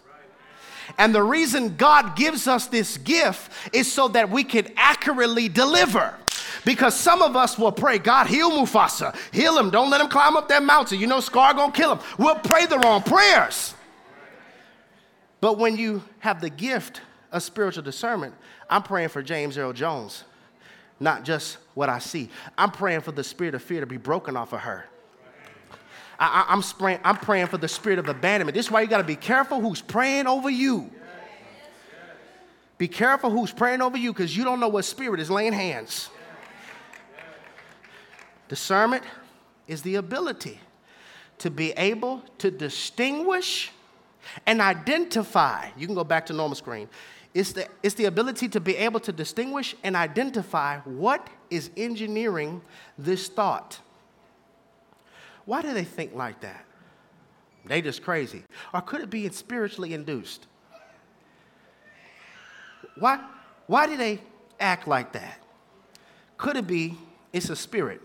And the reason God gives us this gift is so that we can accurately deliver. Because some of us will pray, God, heal Mufasa, heal him, don't let him climb up that mountain. You know, Scar gonna kill him. We'll pray the wrong prayers. But when you have the gift of spiritual discernment, I'm praying for James Earl Jones, not just what I see. I'm praying for the spirit of fear to be broken off of her. I, am praying, I'm praying for the spirit of abandonment. This is why you got to be careful who's praying over you. Be careful who's praying over you because you don't know what spirit is laying hands. Discernment is the ability to be able to distinguish and identify. You can go back to normal screen. It's the, it's the ability to be able to distinguish and identify what is engineering this thought. Why do they think like that? They just crazy. Or could it be spiritually induced? Why, why do they act like that? Could it be it's a spirit?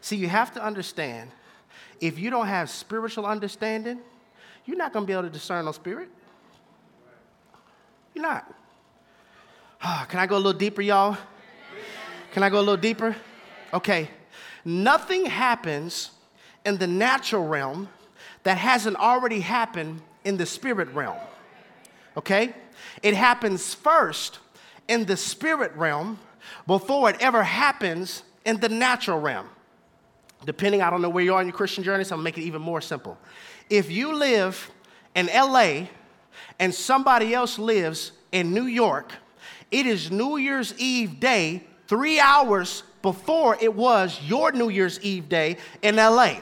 See, you have to understand if you don't have spiritual understanding, you're not going to be able to discern no spirit. You're not. Oh, can I go a little deeper, y'all? Can I go a little deeper? Okay. Nothing happens in the natural realm that hasn't already happened in the spirit realm. Okay? It happens first in the spirit realm before it ever happens in the natural realm depending, I don't know where you are in your Christian journey, so I'm gonna make it even more simple. If you live in LA and somebody else lives in New York, it is New Year's Eve day, three hours before it was your New Year's Eve day in LA.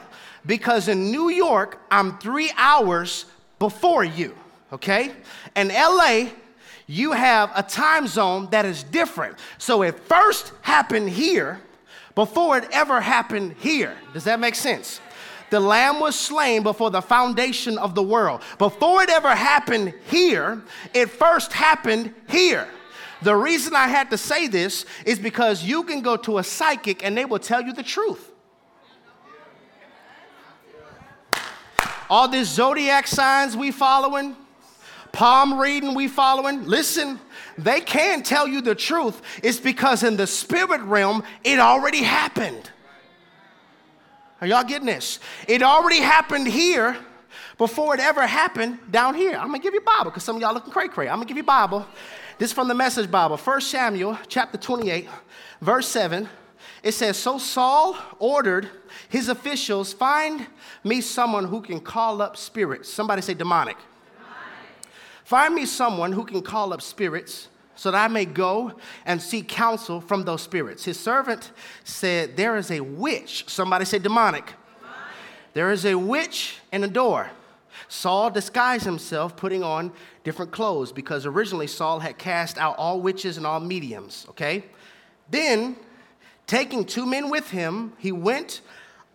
Because in New York, I'm three hours before you, okay? In LA, you have a time zone that is different. So it first happened here, before it ever happened here. Does that make sense? The lamb was slain before the foundation of the world. Before it ever happened here, it first happened here. The reason I had to say this is because you can go to a psychic and they will tell you the truth. All these zodiac signs we following, palm reading we following, listen, they can't tell you the truth. It's because in the spirit realm, it already happened. Are y'all getting this? It already happened here before it ever happened down here. I'm gonna give you Bible because some of y'all looking cray cray. I'm gonna give you Bible. This is from the Message Bible, 1 Samuel chapter 28, verse 7. It says, So Saul ordered his officials, find me someone who can call up spirits. Somebody say demonic. Find me someone who can call up spirits so that I may go and seek counsel from those spirits. His servant said, There is a witch. Somebody say demonic. demonic. There is a witch in Endor. Saul disguised himself, putting on different clothes, because originally Saul had cast out all witches and all mediums, okay? Then, taking two men with him, he went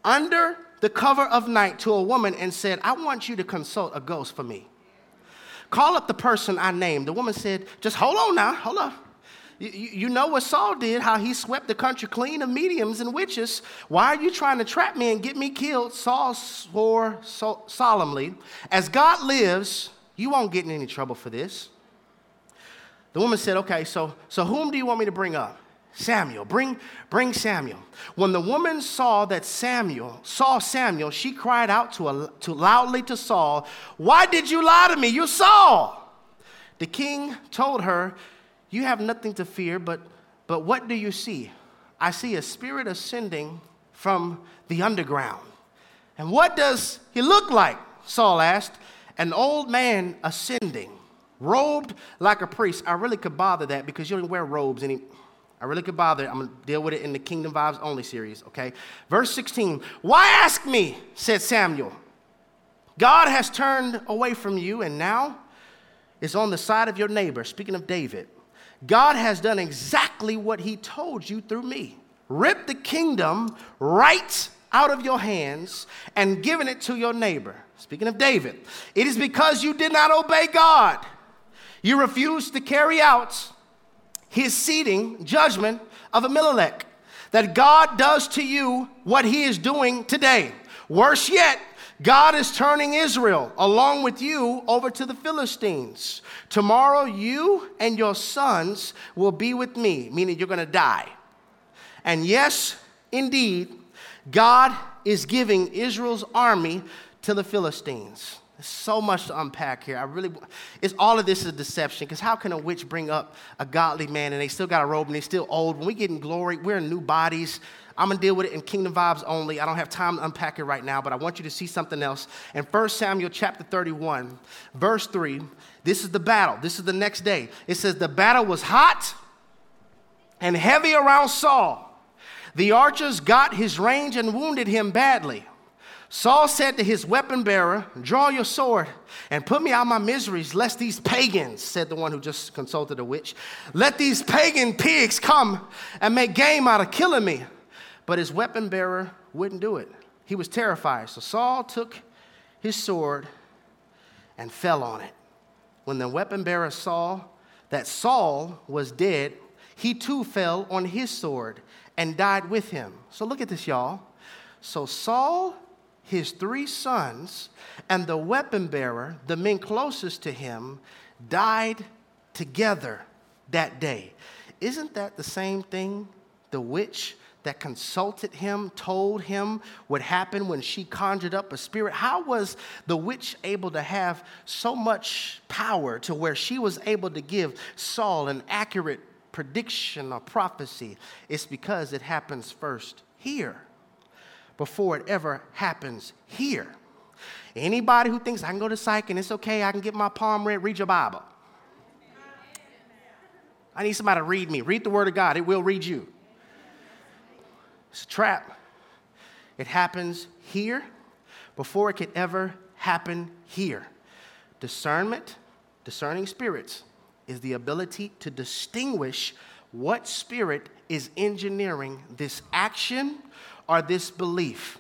under the cover of night to a woman and said, I want you to consult a ghost for me. Call up the person I named. The woman said, Just hold on now, hold on. You, know what Saul did, how he swept the country clean of mediums and witches. Why are you trying to trap me and get me killed? Saul swore so solemnly, As God lives, you won't get in any trouble for this. The woman said, Okay, so, so whom do you want me to bring up? Samuel, bring, bring Samuel. When the woman saw that Samuel, saw Samuel, she cried out to, a, to loudly to Saul, Why did you lie to me? You Saul. The king told her, You have nothing to fear, but, but what do you see? I see a spirit ascending from the underground. And what does he look like? Saul asked. An old man ascending, robed like a priest. I really could bother that because you don't wear robes anymore I really could bother. I'm going to deal with it in the Kingdom Vibes Only series, okay? Verse 16 Why ask me, said Samuel? God has turned away from you and now is on the side of your neighbor. Speaking of David, God has done exactly what he told you through me. Ripped the kingdom right out of your hands and given it to your neighbor. Speaking of David, it is because you did not obey God. You refused to carry out his seating judgment of Amalek. That God does to you what he is doing today. Worse yet, God is turning Israel along with you over to the Philistines. Tomorrow, you and your sons will be with me, meaning you're going to die. And yes, indeed, God is giving Israel's army to the Philistines. So much to unpack here. I really, it's all of this is a deception. Because how can a witch bring up a godly man and they still got a robe and they're still old? When we get in glory, we're in new bodies. I'm gonna deal with it in kingdom vibes only. I don't have time to unpack it right now, but I want you to see something else. In 1 Samuel chapter 31, verse 3, this is the battle. This is the next day. It says, The battle was hot and heavy around Saul. The archers got his range and wounded him badly. Saul said to his weapon bearer, Draw your sword and put me out of my miseries, lest these pagans, said the one who just consulted a witch, let these pagan pigs come and make game out of killing me. But his weapon bearer wouldn't do it. He was terrified. So Saul took his sword and fell on it. When the weapon bearer saw that Saul was dead, he too fell on his sword and died with him. So look at this, y'all. So Saul his three sons, and the weapon bearer, the men closest to him, died together that day. Isn't that the same thing the witch that consulted him told him would happen when she conjured up a spirit? How was the witch able to have so much power to where she was able to give Saul an accurate prediction or prophecy? It's because it happens first here before it ever happens here. Anybody who thinks I can go to psych and it's okay, I can get my palm read, read your Bible. I need somebody to read me. Read the Word of God, it will read you. It's a trap. It happens here before it could ever happen here. Discernment, discerning spirits, is the ability to distinguish what spirit is engineering this action or this belief.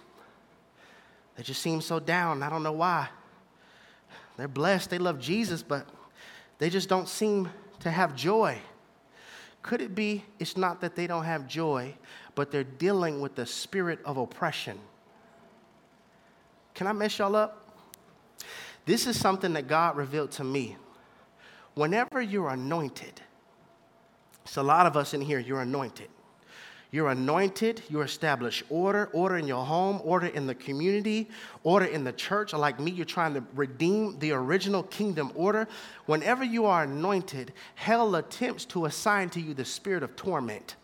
They just seem so down. I don't know why. They're blessed, they love Jesus, but they just don't seem to have joy. Could it be it's not that they don't have joy, but they're dealing with the spirit of oppression? Can I mess y'all up? This is something that God revealed to me. Whenever you're anointed, it's a lot of us in here, you're anointed. You're anointed, you establish order, order in your home, order in the community, order in the church. Like me, you're trying to redeem the original kingdom order. Whenever you are anointed, hell attempts to assign to you the spirit of torment.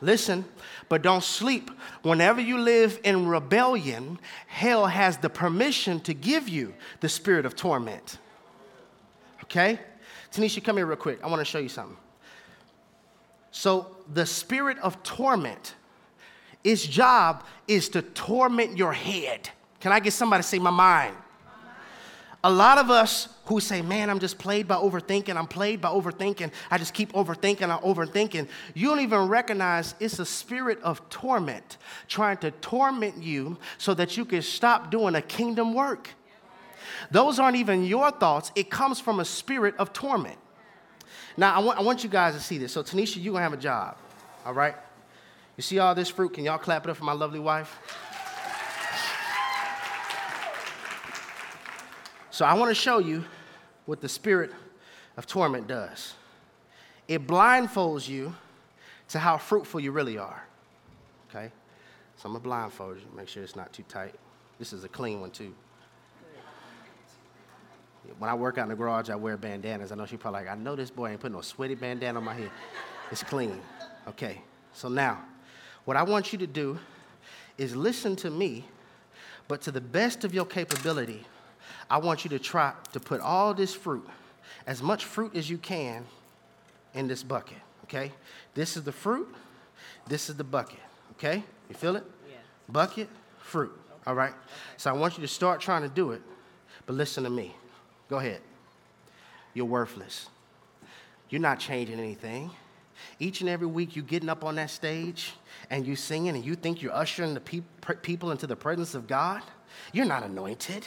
Listen, but don't sleep. Whenever you live in rebellion, hell has the permission to give you the spirit of torment. Okay? Tanisha, come here real quick. I want to show you something. So, the spirit of torment, its job is to torment your head. Can I get somebody to say my mind? A lot of us who say, Man, I'm just played by overthinking, I'm played by overthinking, I just keep overthinking, I'm overthinking. You don't even recognize it's a spirit of torment trying to torment you so that you can stop doing a kingdom work. Those aren't even your thoughts, it comes from a spirit of torment. Now, I want, I want you guys to see this. So, Tanisha, you're going to have a job, all right? You see all this fruit? Can y'all clap it up for my lovely wife? So, I want to show you what the spirit of torment does it blindfolds you to how fruitful you really are, okay? So, I'm going to blindfold you, make sure it's not too tight. This is a clean one, too. When I work out in the garage, I wear bandanas. I know she's probably like, I know this boy ain't putting no sweaty bandana on my head. It's clean. Okay, so now, what I want you to do is listen to me, but to the best of your capability, I want you to try to put all this fruit, as much fruit as you can, in this bucket, okay? This is the fruit, this is the bucket, okay? You feel it? Yeah. Bucket, fruit, okay. all right? Okay. So I want you to start trying to do it, but listen to me. Go ahead. You're worthless. You're not changing anything. Each and every week, you're getting up on that stage and you singing and you think you're ushering the pe- people into the presence of God. You're not anointed.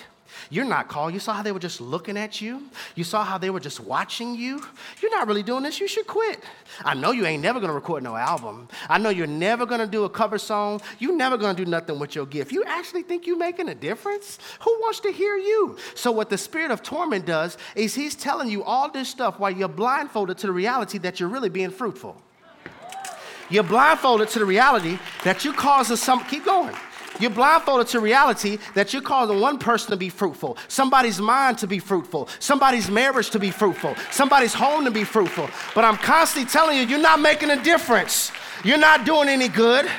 You're not called. You saw how they were just looking at you. You saw how they were just watching you. You're not really doing this. You should quit. I know you ain't never to record no album. I know you're never to do a cover song. You're never to do nothing with your gift. You actually think you're making a difference? Who wants to hear you? So, what the spirit of torment does is he's telling you all this stuff while you're blindfolded to the reality that you're really being fruitful. You're blindfolded to the reality that you causing some, keep going you're blindfolded to reality that you're causing one person to be fruitful, somebody's mind to be fruitful, somebody's marriage to be fruitful, somebody's home to be fruitful. But I'm constantly telling you, you're not making a difference. You're not doing any good.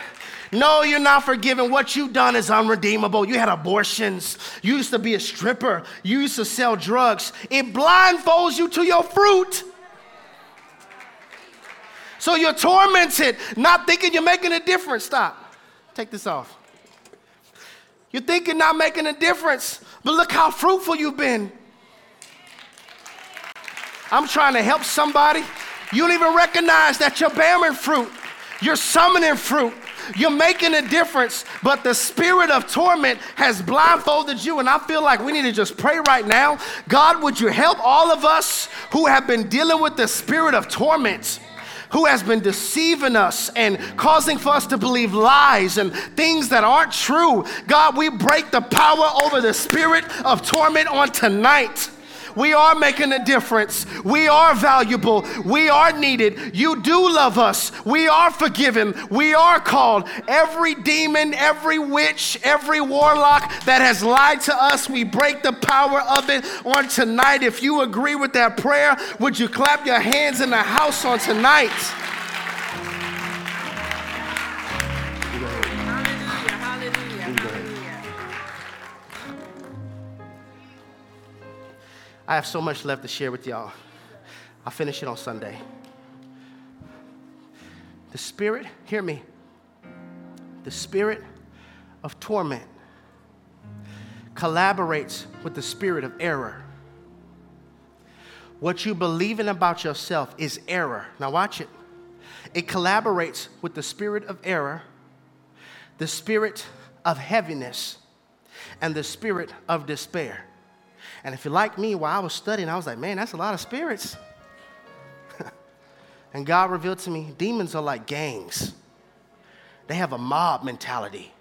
No, you're not forgiven. What you've done is unredeemable. You had abortions. You used to be a stripper. You used to sell drugs. It blindfolds you to your fruit. So you're tormented, not thinking you're making a difference. Stop. Take this off. You're thinking not making a difference, but look how fruitful you've been. I'm trying to help somebody. You don't even recognize that you're bearing fruit. You're summoning fruit. You're making a difference, but the spirit of torment has blindfolded you. And I feel like we need to just pray right now. God, would you help all of us who have been dealing with the spirit of torment? Who has been deceiving us and causing for us to believe lies and things that aren't true. God, we break the power over the spirit of torment on tonight. We are making a difference. We are valuable. We are needed. You do love us. We are forgiven. We are called. Every demon, every witch, every warlock that has lied to us, we break the power of it on tonight. If you agree with that prayer, would you clap your hands in the house on tonight? I have so much left to share with y'all. I'll finish it on Sunday. The spirit, hear me, the spirit of torment collaborates with the spirit of error. What you believe in about yourself is error. Now, watch it. It collaborates with the spirit of error the spirit of heaviness and the spirit of despair. And if you're like me, while I was studying, I was like, man, that's a lot of spirits. <laughs> and God revealed to me demons are like gangs, they have a mob mentality.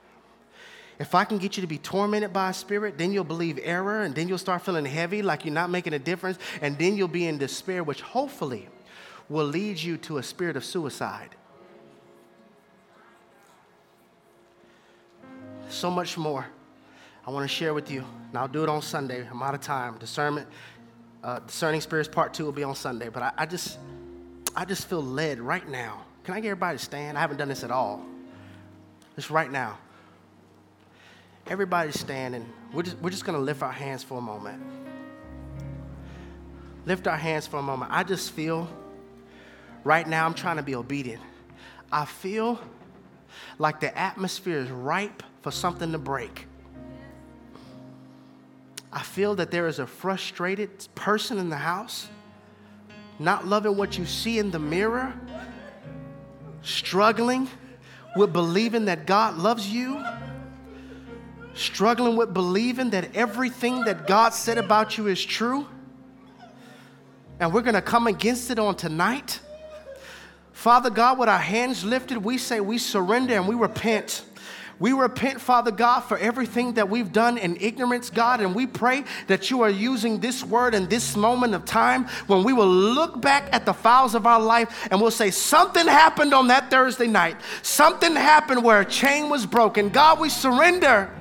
If I can get you to be tormented by a spirit, then you'll believe error, and then you'll start feeling heavy, like you're not making a difference, and then you'll be in despair, which hopefully will lead you to a spirit of suicide. So much more I want to share with you, and I'll do it on Sunday. I'm out of time. Discernment, uh, discerning spirits part two will be on Sunday. But I, I just, I just feel led right now. Can I get everybody to stand? I haven't done this at all. Just right now. Everybody stand, and we're just, we're just going to lift our hands for a moment. Lift our hands for a moment. I just feel right now, I'm trying to be obedient. I feel like the atmosphere is ripe for something to break. I feel that there is a frustrated person in the house, not loving what you see in the mirror, struggling with believing that God loves you, struggling with believing that everything that God said about you is true. And we're going to come against it on tonight. Father God, with our hands lifted, we say we surrender and we repent. We repent, Father God, for everything that we've done in ignorance, God, and we pray that you are using this word in this moment of time when we will look back at the files of our life and we'll say, Something happened on that Thursday night. Something happened where a chain was broken. God, we surrender.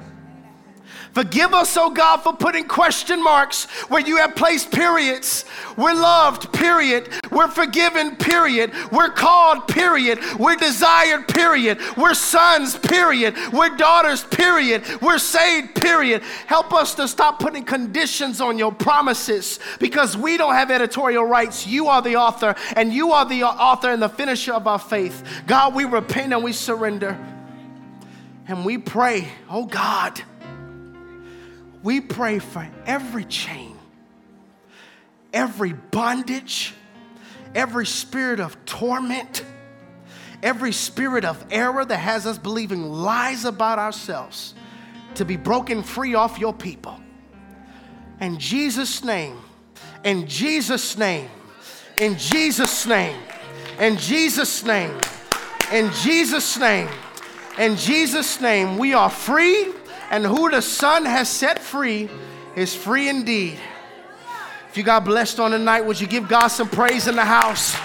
Forgive us, oh God, for putting question marks where you have placed periods. We're loved, period. We're forgiven, period. We're called, period. We're desired, period. We're sons, period. We're daughters, period. We're saved, period. Help us to stop putting conditions on your promises because we don't have editorial rights. You are the author, and you are the author and the finisher of our faith. God, we repent and we surrender. And we pray, oh God we pray for every chain, every bondage, every spirit of torment, every spirit of error that has us believing lies about ourselves to be broken free off your people. In Jesus' name, in Jesus' name, in Jesus' name, in Jesus' name, in Jesus' name, in Jesus' name, we are free and who the Son has set free is free indeed. If you got blessed on the night, would you give God some praise in the house?